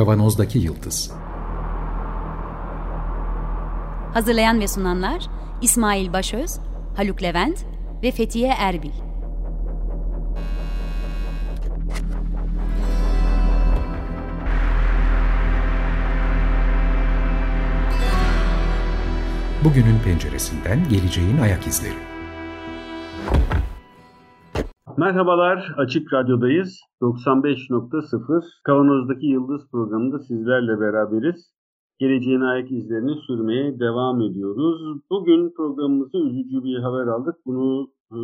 Kavanozdaki Yıldız Hazırlayan ve sunanlar İsmail Başöz, Haluk Levent ve Fethiye Erbil. Bugünün penceresinden geleceğin ayak izleri. Merhabalar, Açık Radyo'dayız. 95.0 Kavanoz'daki Yıldız programında sizlerle beraberiz. Geleceğin ayak izlerini sürmeye devam ediyoruz. Bugün programımızda üzücü bir haber aldık. Bunu e,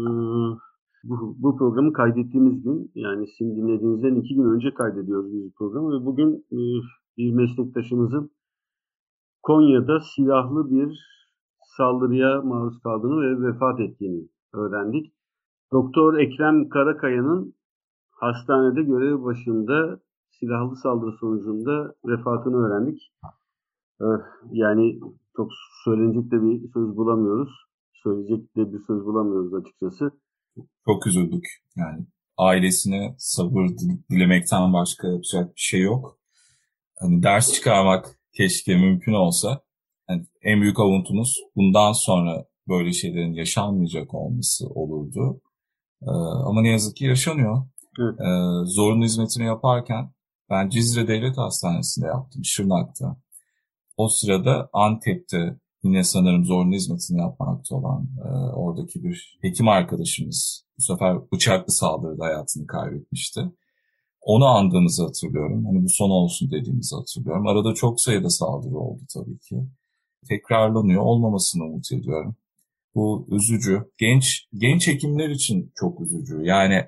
bu, bu programı kaydettiğimiz gün, yani sizin dinlediğinizden iki gün önce kaydediyoruz biz programı ve bugün e, bir meslektaşımızın Konya'da silahlı bir saldırıya maruz kaldığını ve vefat ettiğini öğrendik. Doktor Ekrem Karakaya'nın hastanede görev başında silahlı saldırı sonucunda vefatını öğrendik. Yani çok söylenecek de bir söz bulamıyoruz. Söyleyecek de bir söz bulamıyoruz açıkçası. Çok üzüldük. Yani ailesine sabır dilemekten başka yapacak bir şey yok. Hani ders çıkarmak keşke mümkün olsa yani en büyük avuntumuz bundan sonra böyle şeylerin yaşanmayacak olması olurdu. Ee, ama ne yazık ki yaşanıyor. Evet. Ee, zorunlu hizmetini yaparken ben Cizre Devlet Hastanesi'nde yaptım, Şırnak'ta. O sırada Antep'te yine sanırım zorunlu hizmetini yapmakta olan e, oradaki bir hekim arkadaşımız bu sefer bıçaklı saldırıda hayatını kaybetmişti. Onu andığımızı hatırlıyorum. Hani bu son olsun dediğimizi hatırlıyorum. Arada çok sayıda saldırı oldu tabii ki tekrarlanıyor olmamasını umut ediyorum. Bu üzücü. Genç genç hekimler için çok üzücü. Yani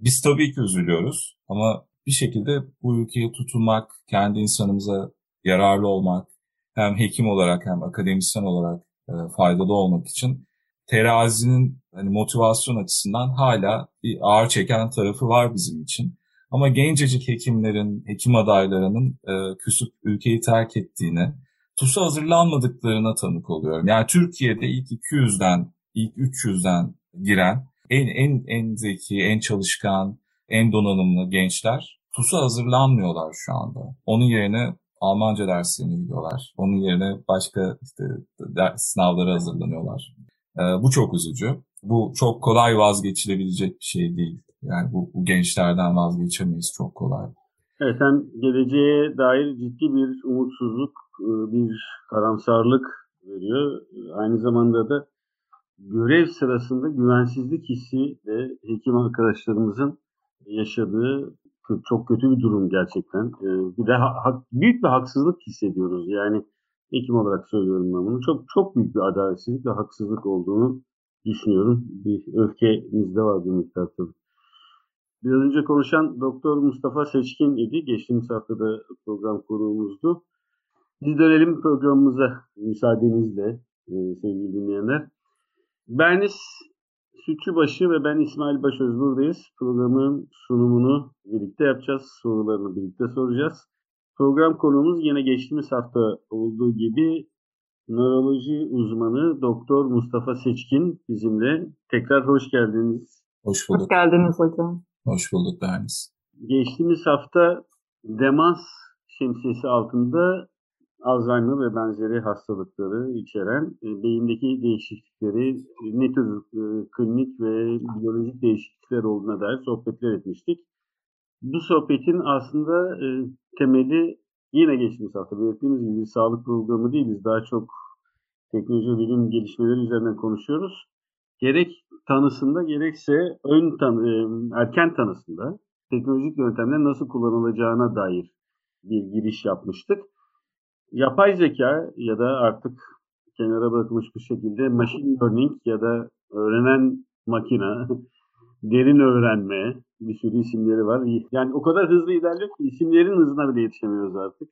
biz tabii ki üzülüyoruz ama bir şekilde bu ülkeye tutunmak, kendi insanımıza yararlı olmak, hem hekim olarak hem akademisyen olarak e, faydalı olmak için terazinin hani motivasyon açısından hala bir ağır çeken tarafı var bizim için. Ama gencecik hekimlerin, hekim adaylarının e, küsüp ülkeyi terk ettiğini, TUS'a hazırlanmadıklarına tanık oluyorum. Yani Türkiye'de ilk 200'den, ilk 300'den giren en en en zeki, en çalışkan, en donanımlı gençler TUS'a hazırlanmıyorlar şu anda. Onun yerine Almanca derslerine gidiyorlar. Onun yerine başka işte sınavlara hazırlanıyorlar. Ee, bu çok üzücü. Bu çok kolay vazgeçilebilecek bir şey değil. Yani bu, bu gençlerden vazgeçemeyiz çok kolay. Evet, hem geleceğe dair ciddi bir umutsuzluk bir karamsarlık veriyor. Aynı zamanda da görev sırasında güvensizlik hissi de hekim arkadaşlarımızın yaşadığı çok kötü bir durum gerçekten. E, bir de büyük bir haksızlık hissediyoruz. Yani hekim olarak söylüyorum ben bunu. Çok çok büyük bir adaletsizlik ve haksızlık olduğunu düşünüyorum. Bir öfkemiz de var bir miktar tabii. Biraz önce konuşan Doktor Mustafa Seçkin idi. Geçtiğimiz haftada program konuğumuzdu. Biz dönelim programımıza müsaadenizle e, sevgili dinleyenler. Bernis Sütçübaşı ve ben İsmail Başöz buradayız. Programın sunumunu birlikte yapacağız. Sorularını birlikte soracağız. Program konumuz yine geçtiğimiz hafta olduğu gibi nöroloji uzmanı Doktor Mustafa Seçkin bizimle. Tekrar hoş geldiniz. Hoş bulduk. Hoş geldiniz hocam. Hoş bulduk Bernis. Geçtiğimiz hafta demans şemsiyesi altında Alzheimer ve benzeri hastalıkları içeren e, beyindeki değişiklikleri e, ne tür e, klinik ve biyolojik değişiklikler olduğuna dair sohbetler etmiştik. Bu sohbetin aslında temeli yine geçtiğimiz hafta belirttiğimiz gibi sağlık programı değiliz. Daha çok teknoloji bilim gelişmeleri üzerinden konuşuyoruz. Gerek tanısında gerekse ön tanı, erken tanısında teknolojik yöntemler nasıl kullanılacağına dair bir giriş yapmıştık yapay zeka ya da artık kenara bırakılmış bir şekilde machine learning ya da öğrenen makine, derin öğrenme bir sürü isimleri var. Yani o kadar hızlı ilerliyor ki isimlerin hızına bile yetişemiyoruz artık.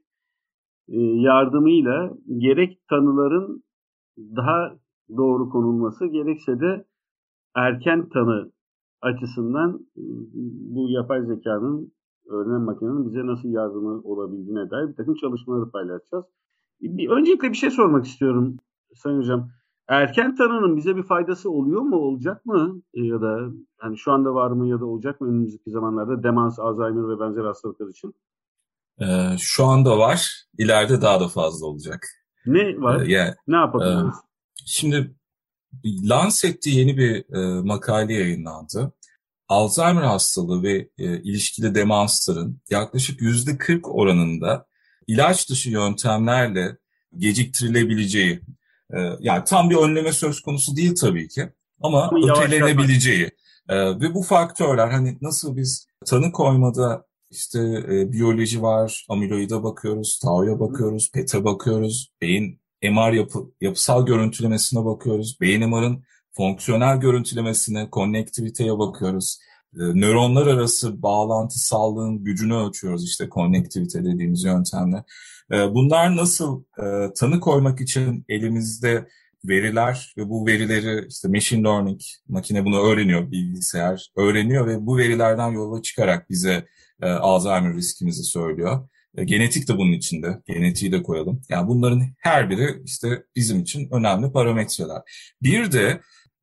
Ee, yardımıyla gerek tanıların daha doğru konulması gerekse de erken tanı açısından bu yapay zekanın öğrenen makinenin bize nasıl yardımı olabildiğine dair bir takım çalışmaları paylaşacağız. Bir, öncelikle bir şey sormak istiyorum Sayın Hocam. Erken tanının bize bir faydası oluyor mu, olacak mı? E, ya da hani şu anda var mı ya da olacak mı önümüzdeki zamanlarda demans, Alzheimer ve benzer hastalıklar için? Ee, şu anda var. İleride daha da fazla olacak. Ne var? Ee, yani, ne yapabiliriz? E, şimdi Lancet'te yeni bir e, makale yayınlandı. Alzheimer hastalığı ve e, ilişkili demansların yaklaşık yüzde 40 oranında ilaç dışı yöntemlerle geciktirilebileceği, e, yani tam bir önleme söz konusu değil tabii ki ama, ama ötelenebileceği e, ve bu faktörler hani nasıl biz tanı koymada işte e, biyoloji var, amiloide bakıyoruz, tau'ya bakıyoruz, PET'e bakıyoruz, beyin MR yapı, yapısal görüntülemesine bakıyoruz, beyin MR'ın fonksiyonel görüntülemesine, konnektiviteye bakıyoruz. E, nöronlar arası bağlantı sağlığın gücünü ölçüyoruz işte konnektivite dediğimiz yöntemle. E, bunlar nasıl e, tanı koymak için elimizde veriler ve bu verileri işte machine learning, makine bunu öğreniyor, bilgisayar öğreniyor ve bu verilerden yola çıkarak bize e, Alzheimer riskimizi söylüyor. E, genetik de bunun içinde. Genetiği de koyalım. Yani bunların her biri işte bizim için önemli parametreler. Bir de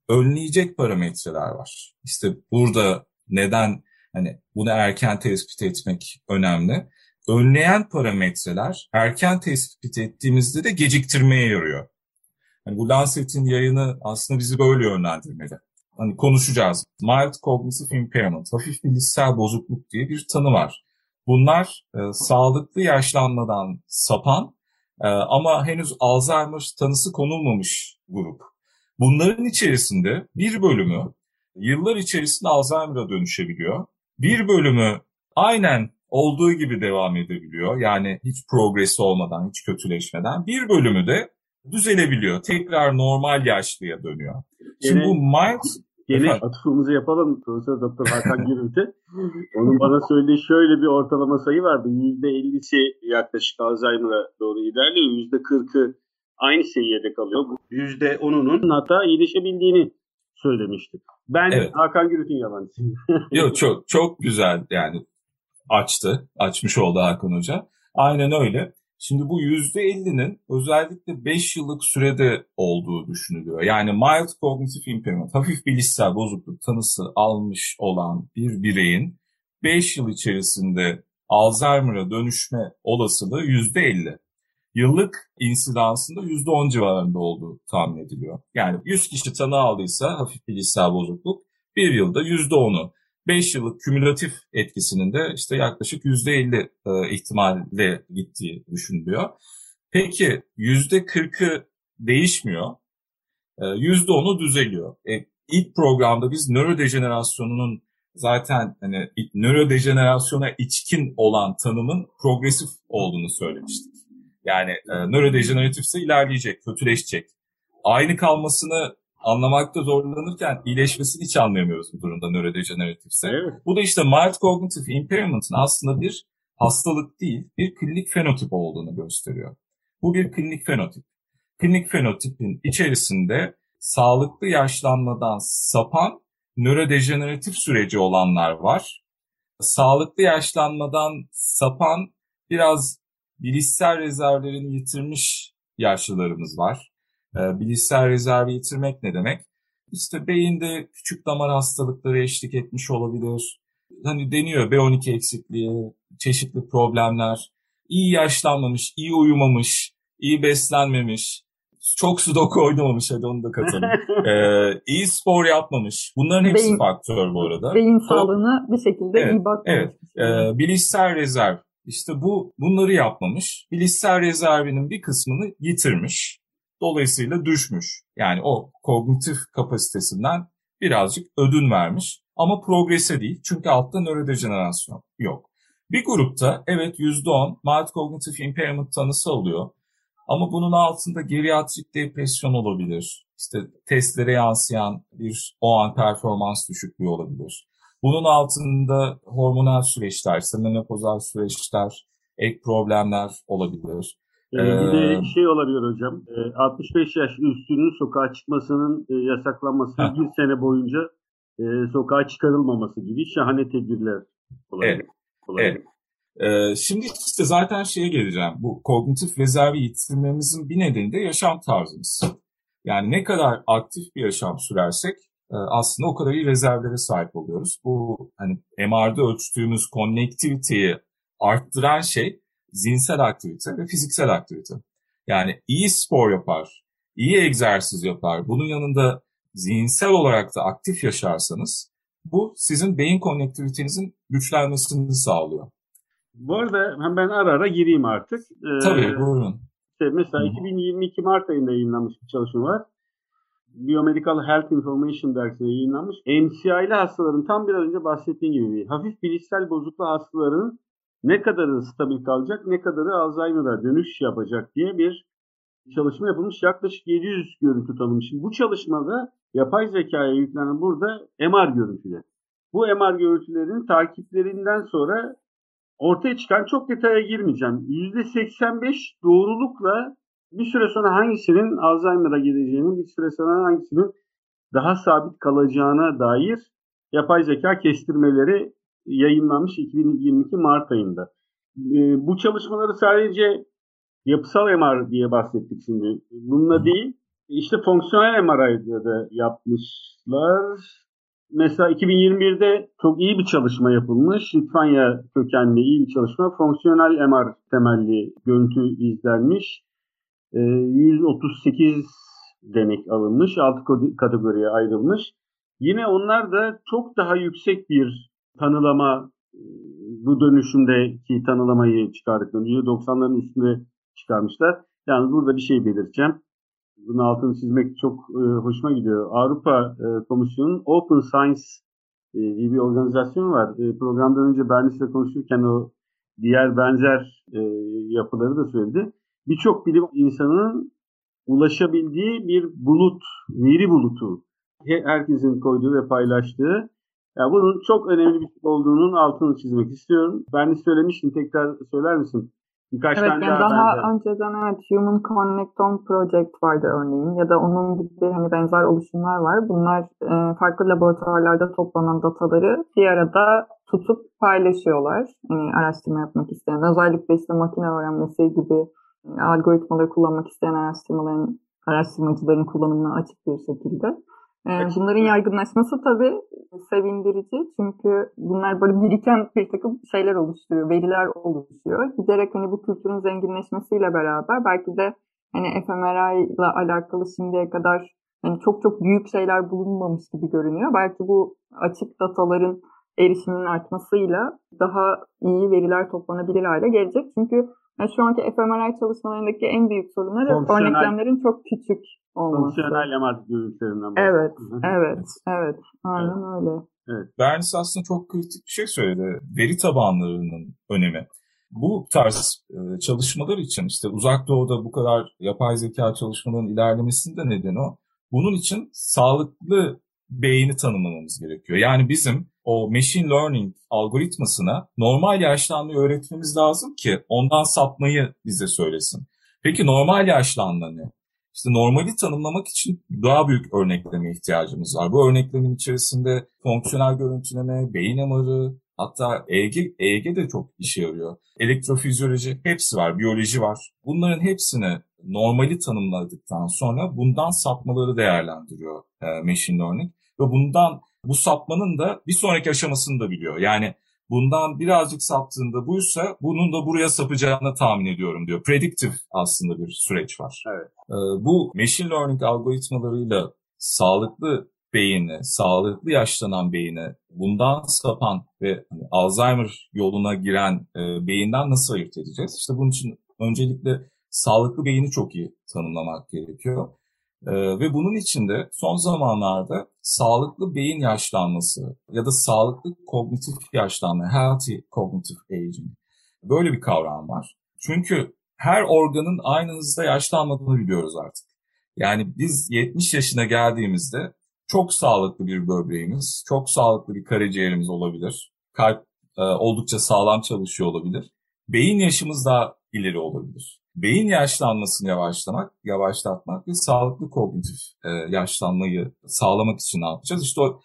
önleyecek parametreler var. İşte burada neden hani bunu erken tespit etmek önemli. Önleyen parametreler erken tespit ettiğimizde de geciktirmeye yarıyor. Yani bu Lancet'in yayını aslında bizi böyle yönlendirmeli. Hani konuşacağız. Mild Cognitive Impairment, hafif bilişsel bozukluk diye bir tanı var. Bunlar e, sağlıklı yaşlanmadan sapan e, ama henüz Alzheimer tanısı konulmamış grup. Bunların içerisinde bir bölümü yıllar içerisinde Alzheimer'a dönüşebiliyor. Bir bölümü aynen olduğu gibi devam edebiliyor. Yani hiç progresi olmadan, hiç kötüleşmeden. Bir bölümü de düzelebiliyor. Tekrar normal yaşlıya dönüyor. Şimdi bu mild Yeni atıfımızı yapalım Profesör Doktor Hakan Gürültü. Onun bana söylediği şöyle bir ortalama sayı vardı. %50'si yaklaşık Alzheimer'a doğru ilerliyor. %40'ı aynı seviyede kalıyor. %10'unun hatta iyileşebildiğini söylemiştik. Ben evet. Hakan Gürültü'nün yabancısıyım. Yok çok çok güzel yani açtı. Açmış oldu Hakan Hoca. Aynen öyle. Şimdi bu %50'nin özellikle 5 yıllık sürede olduğu düşünülüyor. Yani mild cognitive impairment, hafif bilişsel bozukluk tanısı almış olan bir bireyin 5 yıl içerisinde Alzheimer'a dönüşme olasılığı %50. Yıllık insidansında %10 civarında olduğu tahmin ediliyor. Yani 100 kişi tanı aldıysa hafif bilişsel bozukluk bir yılda %10'u 5 yıllık kümülatif etkisinin de işte yaklaşık %50 e, ihtimalle gittiği düşünülüyor. Peki %40'ı değişmiyor. E, %10'u düzeliyor. E, ilk programda biz nörodejenerasyonunun zaten hani nörodejenerasyona içkin olan tanımın progresif olduğunu söylemiştik. Yani e, nörodejeneratifse ilerleyecek, kötüleşecek. Aynı kalmasını anlamakta zorlanırken iyileşmesini hiç anlayamıyoruz bu durumda nörodejeneratifse. Evet. Bu da işte mild cognitive impairment'ın aslında bir hastalık değil, bir klinik fenotip olduğunu gösteriyor. Bu bir klinik fenotip. Klinik fenotipin içerisinde sağlıklı yaşlanmadan sapan nörodejeneratif süreci olanlar var. Sağlıklı yaşlanmadan sapan biraz bilişsel rezervlerini yitirmiş yaşlılarımız var. E, bilişsel rezervi yitirmek ne demek? İşte beyinde küçük damar hastalıkları eşlik etmiş olabilir. Hani deniyor B12 eksikliği, çeşitli problemler. İyi yaşlanmamış, iyi uyumamış, iyi beslenmemiş, çok sudoku oynamamış hadi onu da katalım. ee, iyi spor yapmamış. Bunların hepsi beyin, faktör bu arada. Beyin sağlığına bir şekilde evet, iyi bakmamış. Evet. Ee, bilişsel rezerv. İşte bu bunları yapmamış. Bilişsel rezervinin bir kısmını yitirmiş. Dolayısıyla düşmüş. Yani o kognitif kapasitesinden birazcık ödün vermiş ama progrese değil. Çünkü altta nörodejenerasyon yok. Bir grupta evet %10 mild cognitive impairment tanısı alıyor. Ama bunun altında geriatrik depresyon olabilir. İşte testlere yansıyan bir o an performans düşüklüğü olabilir. Bunun altında hormonal süreçler, menopozal süreçler, ek problemler olabilir. Ee, bir de şey olabilir hocam. 65 yaş üstünün sokağa çıkmasının e, yasaklanması bir sene boyunca e, sokağa çıkarılmaması gibi şahane tedbirler olabilir. Evet. olabilir. evet. Ee, şimdi işte zaten şeye geleceğim. Bu kognitif rezervi yitirmemizin bir nedeni de yaşam tarzımız. Yani ne kadar aktif bir yaşam sürersek e, aslında o kadar iyi rezervlere sahip oluyoruz. Bu hani MR'da ölçtüğümüz konnektiviteyi arttıran şey zihinsel aktivite ve fiziksel aktivite. Yani iyi spor yapar, iyi egzersiz yapar. Bunun yanında zihinsel olarak da aktif yaşarsanız bu sizin beyin konnektivitenizin güçlenmesini sağlıyor. Bu arada ben ara ara gireyim artık. Ee, Tabii buyurun. Işte mesela Hı. 2022 Mart ayında yayınlanmış bir çalışma var. Biomedical Health Information dergisinde yayınlanmış. MCI'li hastaların tam biraz önce bahsettiğim gibi bir hafif bilişsel bozuklu hastaların ne kadarı stabil kalacak, ne kadarı Alzheimer'a dönüş yapacak diye bir çalışma yapılmış. Yaklaşık 700 görüntü tanınmış. Bu çalışmada yapay zekaya yüklenen burada MR görüntüleri. Bu MR görüntülerinin takiplerinden sonra ortaya çıkan çok detaya girmeyeceğim. %85 doğrulukla bir süre sonra hangisinin Alzheimer'a gideceğini, bir süre sonra hangisinin daha sabit kalacağına dair yapay zeka kestirmeleri yayınlanmış 2022 Mart ayında. Ee, bu çalışmaları sadece yapısal MR diye bahsettik şimdi. Bununla değil, işte fonksiyonel MRI'de de yapmışlar. Mesela 2021'de çok iyi bir çalışma yapılmış. Litvanya kökenli iyi bir çalışma. Fonksiyonel MR temelli görüntü izlenmiş. 138 ee, denek alınmış. 6 kategoriye ayrılmış. Yine onlar da çok daha yüksek bir tanılama bu dönüşümdeki tanılamayı çıkardıklarını %90'ların üstünde çıkarmışlar. Yani burada bir şey belirteceğim. Bunun altını çizmek çok e, hoşuma gidiyor. Avrupa e, Komisyonu'nun Open Science e, diye bir organizasyon var. E, programdan önce Bernis'le konuşurken o diğer benzer e, yapıları da söyledi. Birçok bilim insanının ulaşabildiği bir bulut, veri bulutu. Herkesin koyduğu ve paylaştığı. Yani bunun çok önemli bir şey olduğunun altını çizmek istiyorum. Ben de söylemiştim tekrar söyler misin? Birkaç evet, tane yani daha, daha önceden evet Human Connectome Project vardı örneğin ya da onun gibi hani benzer oluşumlar var. Bunlar e, farklı laboratuvarlarda toplanan dataları bir arada tutup paylaşıyorlar. Hani araştırma yapmak isteyen özellikle işte makine öğrenmesi gibi algoritmaları kullanmak isteyen araştırmaların araştırmacıların kullanımına açık bir şekilde. Ee, bunların yaygınlaşması tabii sevindirici çünkü bunlar böyle biriken bir takım şeyler oluşturuyor, veriler oluşuyor. Giderek hani bu kültürün zenginleşmesiyle beraber belki de hani fMRI ile alakalı şimdiye kadar hani çok çok büyük şeyler bulunmamış gibi görünüyor. Belki bu açık dataların erişiminin artmasıyla daha iyi veriler toplanabilir hale gelecek. Çünkü yani şu anki fMRI çalışmalarındaki en büyük sorunları örneklemlerin çok küçük olması. Fonksiyonel MR görüntülerinden Evet, evet, evet. Aynen evet. öyle. Evet. Bernis aslında çok kritik bir şey söyledi. Veri tabanlarının önemi. Bu tarz e, çalışmalar için işte uzak doğuda bu kadar yapay zeka çalışmalarının ilerlemesinde neden o. Bunun için sağlıklı beyni tanımlamamız gerekiyor. Yani bizim o machine learning algoritmasına normal yaşlanmayı öğretmemiz lazım ki ondan sapmayı bize söylesin. Peki normal yaşlanma ne? İşte normali tanımlamak için daha büyük örnekleme ihtiyacımız var. Bu örneklemin içerisinde fonksiyonel görüntüleme, beyin emarı, hatta EEG, EEG de çok işe yarıyor. Elektrofizyoloji hepsi var, biyoloji var. Bunların hepsini normali tanımladıktan sonra bundan sapmaları değerlendiriyor e, machine learning. Ve bundan bu sapmanın da bir sonraki aşamasını da biliyor. Yani bundan birazcık saptığında buysa bunun da buraya sapacağını tahmin ediyorum diyor. Predictive aslında bir süreç var. Evet. Ee, bu machine learning algoritmalarıyla sağlıklı beyni, sağlıklı yaşlanan beyni bundan sapan ve hani Alzheimer yoluna giren e, beyinden nasıl ayırt edeceğiz? İşte bunun için öncelikle sağlıklı beyni çok iyi tanımlamak gerekiyor. Ee, ve bunun içinde son zamanlarda sağlıklı beyin yaşlanması ya da sağlıklı kognitif yaşlanma, healthy cognitive aging böyle bir kavram var. Çünkü her organın aynı hızda yaşlanmadığını biliyoruz artık. Yani biz 70 yaşına geldiğimizde çok sağlıklı bir böbreğimiz, çok sağlıklı bir karaciğerimiz olabilir. Kalp e, oldukça sağlam çalışıyor olabilir. Beyin yaşımız daha ileri olabilir beyin yaşlanmasını yavaşlamak, yavaşlatmak ve sağlıklı kognitif e, yaşlanmayı sağlamak için ne yapacağız? İşte o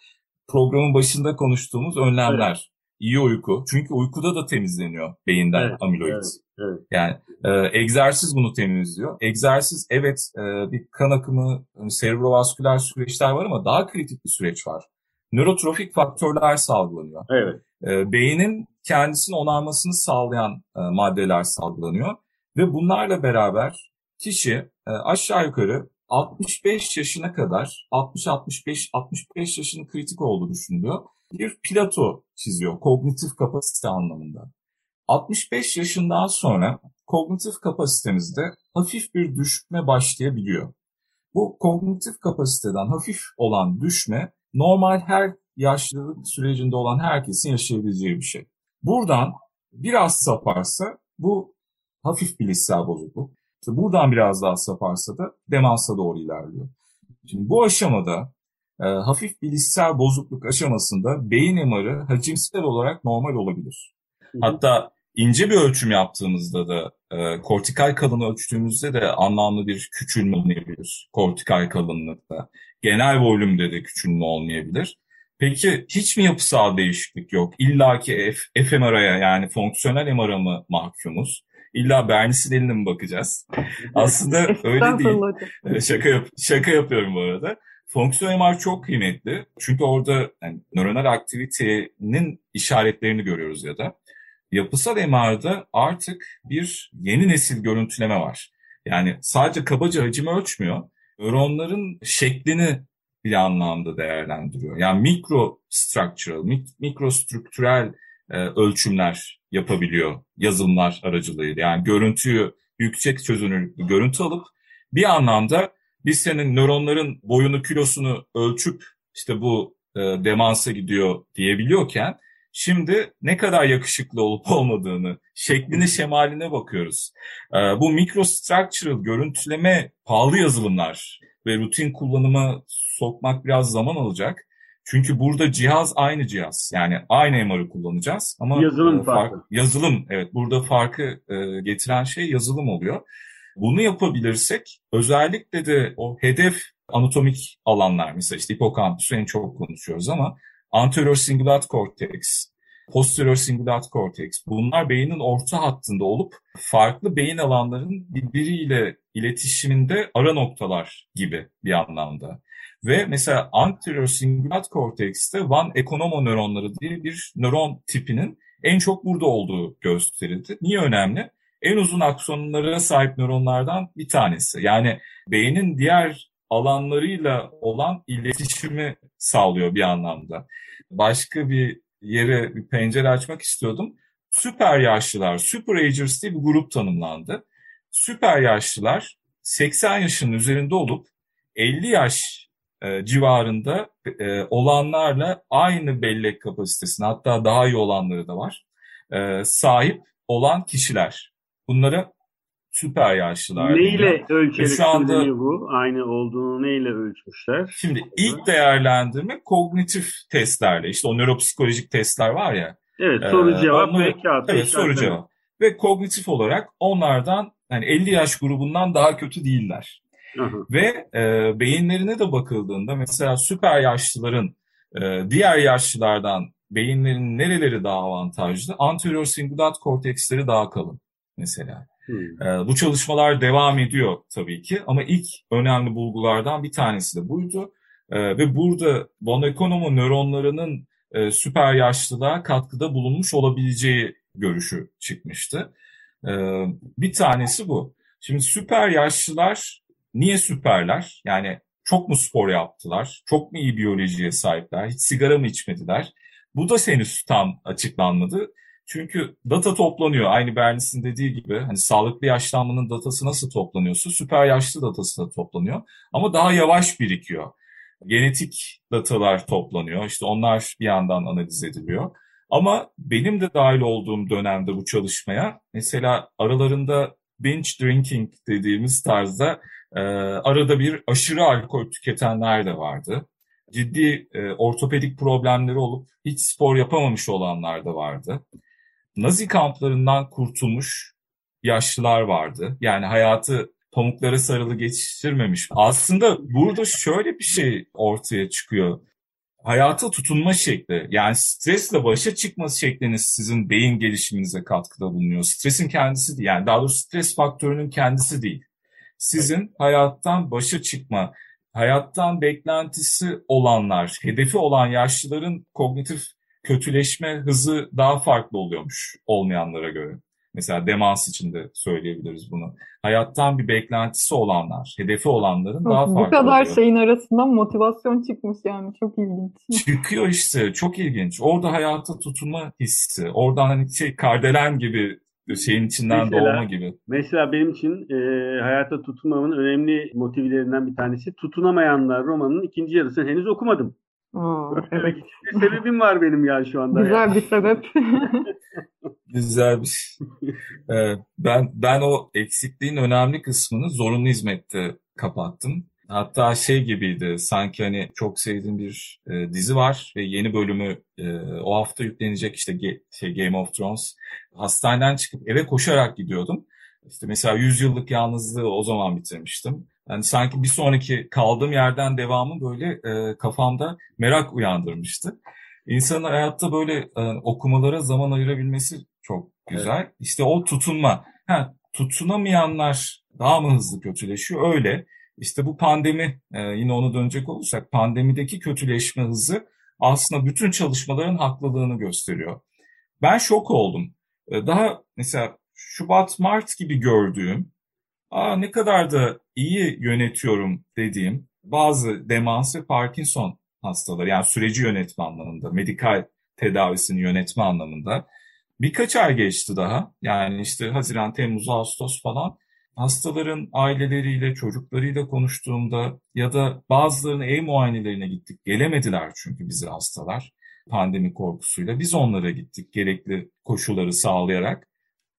programın başında konuştuğumuz önlemler. Evet. İyi uyku. Çünkü uykuda da temizleniyor beyinden evet, amiloid. Evet, evet. Yani e, egzersiz bunu temizliyor. Egzersiz evet e, bir kan akımı, hani serebrovasküler süreçler var ama daha kritik bir süreç var. Nörotrofik faktörler salgılanıyor. Evet. E, beynin kendisini onarmasını sağlayan e, maddeler salgılanıyor. Ve bunlarla beraber kişi e, aşağı yukarı 65 yaşına kadar 60-65-65 yaşının kritik olduğu düşünülüyor. Bir plato çiziyor kognitif kapasite anlamında. 65 yaşından sonra kognitif kapasitemizde hafif bir düşme başlayabiliyor. Bu kognitif kapasiteden hafif olan düşme normal her yaşlılık sürecinde olan herkesin yaşayabileceği bir şey. Buradan biraz saparsa bu hafif bilişsel bozukluk. İşte buradan biraz daha saparsa da demansa doğru ilerliyor. Şimdi bu aşamada e, hafif bilişsel bozukluk aşamasında beyin MR'ı hacimsel olarak normal olabilir. Hatta ince bir ölçüm yaptığımızda da e, kortikal kalını ölçtüğümüzde de anlamlı bir küçülme olmayabilir kortikal kalınlıkta. Genel volümde de küçülme olmayabilir. Peki hiç mi yapısal değişiklik yok? İlla ki F, fMR'ya yani fonksiyonel MR'a mı mahkumuz? İlla Bernisi'nin mi bakacağız? Aslında öyle değil. şaka, yap şaka yapıyorum bu arada. Fonksiyon MR çok kıymetli. Çünkü orada yani, nöronal aktivitenin işaretlerini görüyoruz ya da. Yapısal MR'da artık bir yeni nesil görüntüleme var. Yani sadece kabaca hacim ölçmüyor. Nöronların şeklini bir anlamda değerlendiriyor. Yani mikro structural, mikro strüktürel e, ölçümler yapabiliyor yazılımlar aracılığıyla. Yani görüntüyü yüksek çözünürlüklü görüntü alıp bir anlamda biz senin nöronların boyunu kilosunu ölçüp işte bu e, demansa gidiyor diyebiliyorken şimdi ne kadar yakışıklı olup olmadığını, şeklini şemaline bakıyoruz. E, bu microstructural görüntüleme pahalı yazılımlar ve rutin kullanıma sokmak biraz zaman alacak. Çünkü burada cihaz aynı cihaz. Yani aynı MR'ı kullanacağız ama yazılım e, farkı. Fark, yazılım evet burada farkı e, getiren şey yazılım oluyor. Bunu yapabilirsek özellikle de o hedef anatomik alanlar mesela işte hipokampüsü en çok konuşuyoruz ama anterior cingulate cortex, posterior cingulate cortex bunlar beynin orta hattında olup farklı beyin alanlarının birbiriyle iletişiminde ara noktalar gibi bir anlamda. Ve mesela anterior cingulate cortex'te van ekonomo nöronları diye bir nöron tipinin en çok burada olduğu gösterildi. Niye önemli? En uzun aksonlara sahip nöronlardan bir tanesi. Yani beynin diğer alanlarıyla olan iletişimi sağlıyor bir anlamda. Başka bir yere bir pencere açmak istiyordum. Süper yaşlılar, super agers diye bir grup tanımlandı. Süper yaşlılar 80 yaşın üzerinde olup 50 yaş e, civarında e, olanlarla aynı bellek kapasitesine hatta daha iyi olanları da var. E, sahip olan kişiler. Bunlara süper yaşlılar. Neyle ölçerek şu anda, bu? Aynı olduğunu neyle ölçmüşler? Şimdi ilk değerlendirme kognitif testlerle. İşte o nöropsikolojik testler var ya. Evet soru e, cevap onları, ve kağıt. Evet soru cevap. Ve kognitif olarak onlardan yani 50 yaş grubundan daha kötü değiller. Ve e, beyinlerine de bakıldığında mesela süper yaşlıların e, diğer yaşlılardan beyinlerin nereleri daha avantajlı? Anterior cingulate korteksleri daha kalın mesela. Hmm. E, bu çalışmalar devam ediyor tabii ki ama ilk önemli bulgulardan bir tanesi de buydu. E, ve burada von Economo nöronlarının e, süper yaşlılığa katkıda bulunmuş olabileceği görüşü çıkmıştı. E, bir tanesi bu. Şimdi süper yaşlılar Niye süperler? Yani çok mu spor yaptılar? Çok mu iyi biyolojiye sahipler? Hiç sigara mı içmediler? Bu da henüz tam açıklanmadı. Çünkü data toplanıyor. Aynı Bernis'in dediği gibi hani sağlıklı yaşlanmanın datası nasıl toplanıyorsa süper yaşlı datası da toplanıyor. Ama daha yavaş birikiyor. Genetik datalar toplanıyor. İşte onlar bir yandan analiz ediliyor. Ama benim de dahil olduğum dönemde bu çalışmaya mesela aralarında binge drinking dediğimiz tarzda e, arada bir aşırı alkol tüketenler de vardı. Ciddi e, ortopedik problemleri olup hiç spor yapamamış olanlar da vardı. Nazi kamplarından kurtulmuş yaşlılar vardı. Yani hayatı pamuklara sarılı geçiştirmemiş. Aslında burada şöyle bir şey ortaya çıkıyor. Hayata tutunma şekli yani stresle başa çıkma şekliniz sizin beyin gelişiminize katkıda bulunuyor. Stresin kendisi değil yani daha doğrusu stres faktörünün kendisi değil sizin hayattan başa çıkma, hayattan beklentisi olanlar, hedefi olan yaşlıların kognitif kötüleşme hızı daha farklı oluyormuş olmayanlara göre. Mesela demans için de söyleyebiliriz bunu. Hayattan bir beklentisi olanlar, hedefi olanların daha farklı Bu kadar oluyor. şeyin arasından motivasyon çıkmış yani çok ilginç. Çıkıyor işte çok ilginç. Orada hayata tutunma hissi. Oradan hani şey kardelen gibi şeyin içinden Mesela- doğma gibi. Mesela benim için e, hayata tutunmamın önemli motivlerinden bir tanesi Tutunamayanlar romanının ikinci yarısını henüz okumadım. Aa, evet. Evet. Bir sebebim var benim ya şu anda. Güzel bir sebep. Güzel bir şey. Ee, ben ben o eksikliğin önemli kısmını zorunlu hizmette kapattım. Hatta şey gibiydi sanki hani çok sevdiğim bir e, dizi var ve yeni bölümü e, o hafta yüklenecek işte Ge- şey Game of Thrones. Hastaneden çıkıp eve koşarak gidiyordum. İşte mesela 100 yıllık yalnızlığı o zaman bitirmiştim. Yani sanki bir sonraki kaldığım yerden devamı böyle e, kafamda merak uyandırmıştı. İnsanın hayatta böyle e, okumalara zaman ayırabilmesi çok güzel. İşte o tutunma. Ha, tutunamayanlar daha mı hızlı kötüleşiyor? Öyle. İşte bu pandemi, e, yine ona dönecek olursak, pandemideki kötüleşme hızı aslında bütün çalışmaların haklılığını gösteriyor. Ben şok oldum. E, daha mesela Şubat, Mart gibi gördüğüm, Aa, ne kadar da iyi yönetiyorum dediğim bazı demans ve Parkinson hastaları yani süreci yönetme anlamında, medikal tedavisini yönetme anlamında birkaç ay geçti daha. Yani işte Haziran, Temmuz, Ağustos falan hastaların aileleriyle, çocuklarıyla konuştuğumda ya da bazılarının ev muayenelerine gittik. Gelemediler çünkü bizi hastalar pandemi korkusuyla. Biz onlara gittik gerekli koşulları sağlayarak.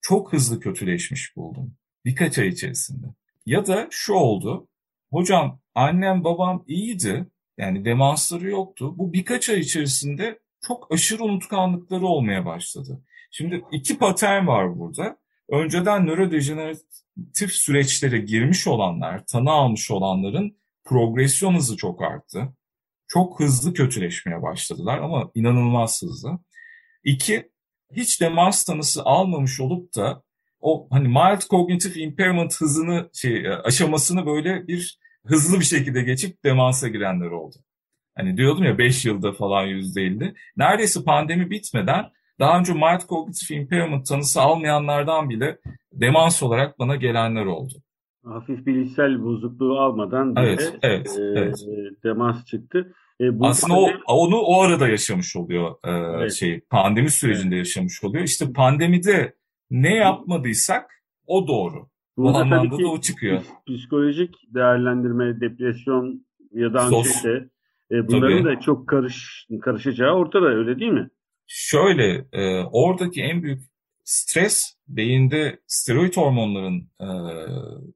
Çok hızlı kötüleşmiş buldum. Birkaç ay içerisinde. Ya da şu oldu. Hocam annem babam iyiydi. Yani demansları yoktu. Bu birkaç ay içerisinde çok aşırı unutkanlıkları olmaya başladı. Şimdi iki patern var burada. Önceden nörodejeneratif süreçlere girmiş olanlar, tanı almış olanların progresyon hızı çok arttı. Çok hızlı kötüleşmeye başladılar ama inanılmaz hızlı. İki, hiç demans tanısı almamış olup da o hani mild cognitive impairment hızını şey aşamasını böyle bir hızlı bir şekilde geçip demansa girenler oldu. Hani diyordum ya 5 yılda falan %50. Neredeyse pandemi bitmeden daha önce mild cognitive impairment tanısı almayanlardan bile demans olarak bana gelenler oldu. Hafif bilişsel bozukluğu almadan bile Evet, evet, e, evet. demans çıktı. E, bu Aslında o onu o arada yaşamış oluyor e, Evet. şey pandemi sürecinde yaşamış oluyor. İşte pandemide ne yapmadıysak o doğru. Bu burada tabii anlamda ki da o çıkıyor. Psikolojik değerlendirme, depresyon ya da anksiyete e, bunların Tabii. da çok karış, karışacağı ortada öyle değil mi? Şöyle e, oradaki en büyük stres beyinde steroid hormonların e,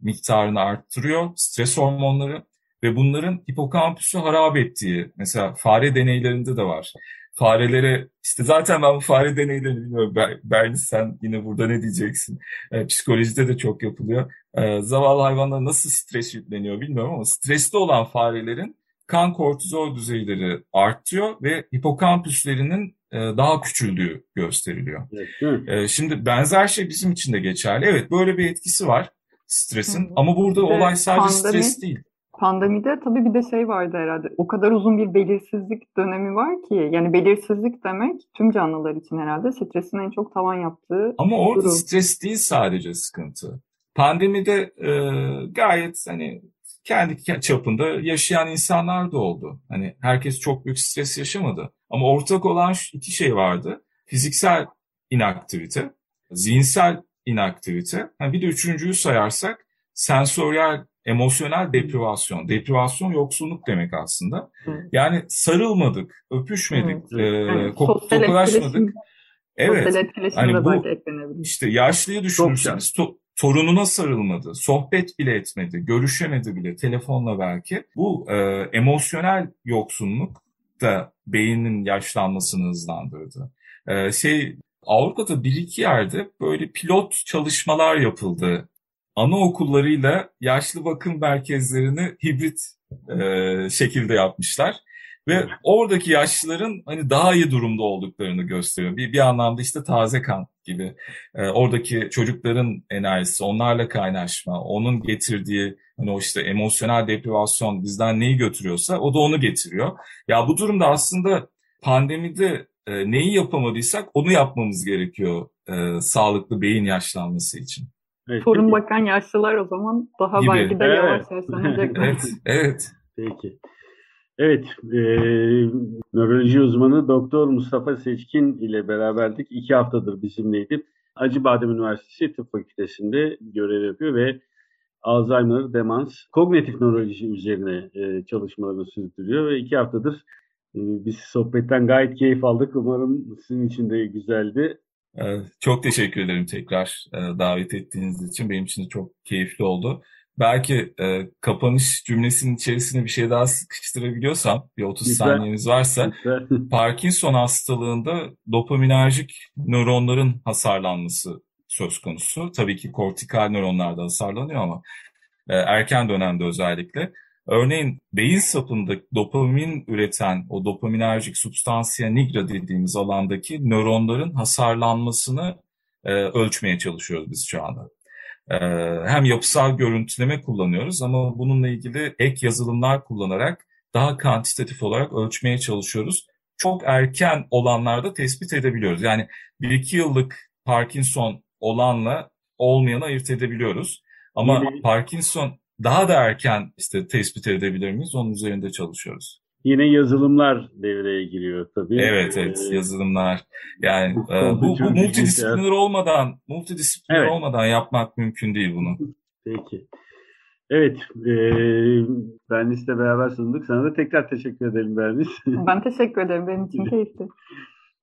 miktarını arttırıyor. Stres hormonları ve bunların hipokampüsü harap ettiği mesela fare deneylerinde de var. Farelere işte zaten ben bu fare deneylerini bilmiyorum. Bernis sen yine burada ne diyeceksin? E, psikolojide de çok yapılıyor. E, zavallı hayvanlara nasıl stres yükleniyor bilmiyorum ama stresli olan farelerin kan kortizol düzeyleri artıyor ve hipokampüslerinin daha küçüldüğü gösteriliyor. Evet? E, Şimdi benzer şey bizim için de geçerli. Evet böyle bir etkisi var stresin Hı. ama burada Bir de olay sadece pandemi- stres değil. Pandemide tabii bir de şey vardı herhalde. O kadar uzun bir belirsizlik dönemi var ki. Yani belirsizlik demek tüm canlılar için herhalde stresin en çok tavan yaptığı Ama orada durum. stres değil sadece sıkıntı. Pandemide e, gayet hani kendi çapında yaşayan insanlar da oldu. Hani herkes çok büyük stres yaşamadı. Ama ortak olan iki şey vardı. Fiziksel inaktivite, zihinsel inaktivite. Ha, bir de üçüncüyü sayarsak sensoryal, emosyonel deprivasyon. Deprivasyon yoksunluk demek aslında. Hı. Yani sarılmadık, öpüşmedik, Evet. e, Yani kok- tokalaşmadık. Evet. Hani bu-. İşte yaşlıyı düşünürseniz to- torununa sarılmadı, sohbet bile etmedi, görüşemedi bile telefonla belki. Bu e, emosyonel yoksunluk da beynin yaşlanmasını hızlandırdı. E, şey Avrupa'da bir iki yerde böyle pilot çalışmalar yapıldı. Anaokullarıyla yaşlı bakım merkezlerini hibrit e, şekilde yapmışlar. Ve oradaki yaşlıların hani daha iyi durumda olduklarını gösteriyor. Bir, bir anlamda işte taze kan gibi. E, oradaki çocukların enerjisi, onlarla kaynaşma, onun getirdiği hani o işte emosyonel deprivasyon bizden neyi götürüyorsa o da onu getiriyor. Ya bu durumda aslında pandemide e, neyi yapamadıysak onu yapmamız gerekiyor e, sağlıklı beyin yaşlanması için. Evet, Torun bakan yaşlılar o zaman daha Gibi. belki de evet. yavaş yaşlanacaklar. evet, evet. Peki. Evet, e, nöroloji uzmanı Doktor Mustafa Seçkin ile beraberdik. İki haftadır bizimleydi. Acıbadem Üniversitesi Tıp Fakültesi'nde görev yapıyor ve Alzheimer, demans, kognitif nöroloji üzerine e, çalışmalarını sürdürüyor ve iki haftadır e, biz sohbetten gayet keyif aldık. Umarım sizin için de güzeldi. Çok teşekkür ederim tekrar e, davet ettiğiniz için. Benim için de çok keyifli oldu. Belki e, kapanış cümlesinin içerisine bir şey daha sıkıştırabiliyorsam, bir 30 Lütfen. saniyeniz varsa, Parkinson hastalığında dopaminerjik nöronların hasarlanması söz konusu. Tabii ki kortikal nöronlar da hasarlanıyor ama e, erken dönemde özellikle. Örneğin beyin sapında dopamin üreten o dopaminerjik substansiya nigra dediğimiz alandaki nöronların hasarlanmasını e, ölçmeye çalışıyoruz biz şu anda. E, hem yapısal görüntüleme kullanıyoruz ama bununla ilgili ek yazılımlar kullanarak daha kantitatif olarak ölçmeye çalışıyoruz. Çok erken olanlarda tespit edebiliyoruz. Yani 1-2 yıllık Parkinson olanla olmayanı ayırt edebiliyoruz. Ama. Parkinson daha da erken işte tespit edebilir miyiz? Onun üzerinde çalışıyoruz. Yine yazılımlar devreye giriyor tabii. Evet evet ee, yazılımlar. Yani bu, e, bu, bu multidisipliner olmadan multidisipliner evet. olmadan yapmak mümkün değil bunu. Peki. Evet, e, Bernis'le beraber sunduk. Sana da tekrar teşekkür ederim Bernis. Ben teşekkür ederim. Benim için keyifli.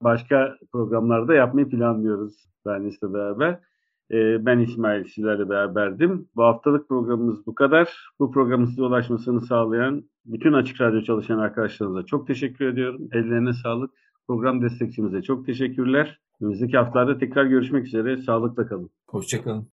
Başka programlarda yapmayı planlıyoruz Bernis'le beraber. Ee, ben İsmail sizlerle beraberdim. Bu haftalık programımız bu kadar. Bu programın size ulaşmasını sağlayan bütün Açık Radyo çalışan arkadaşlarımıza çok teşekkür ediyorum. Ellerine sağlık. Program destekçimize çok teşekkürler. Önümüzdeki haftalarda tekrar görüşmek üzere. Sağlıkla kalın. Hoşçakalın.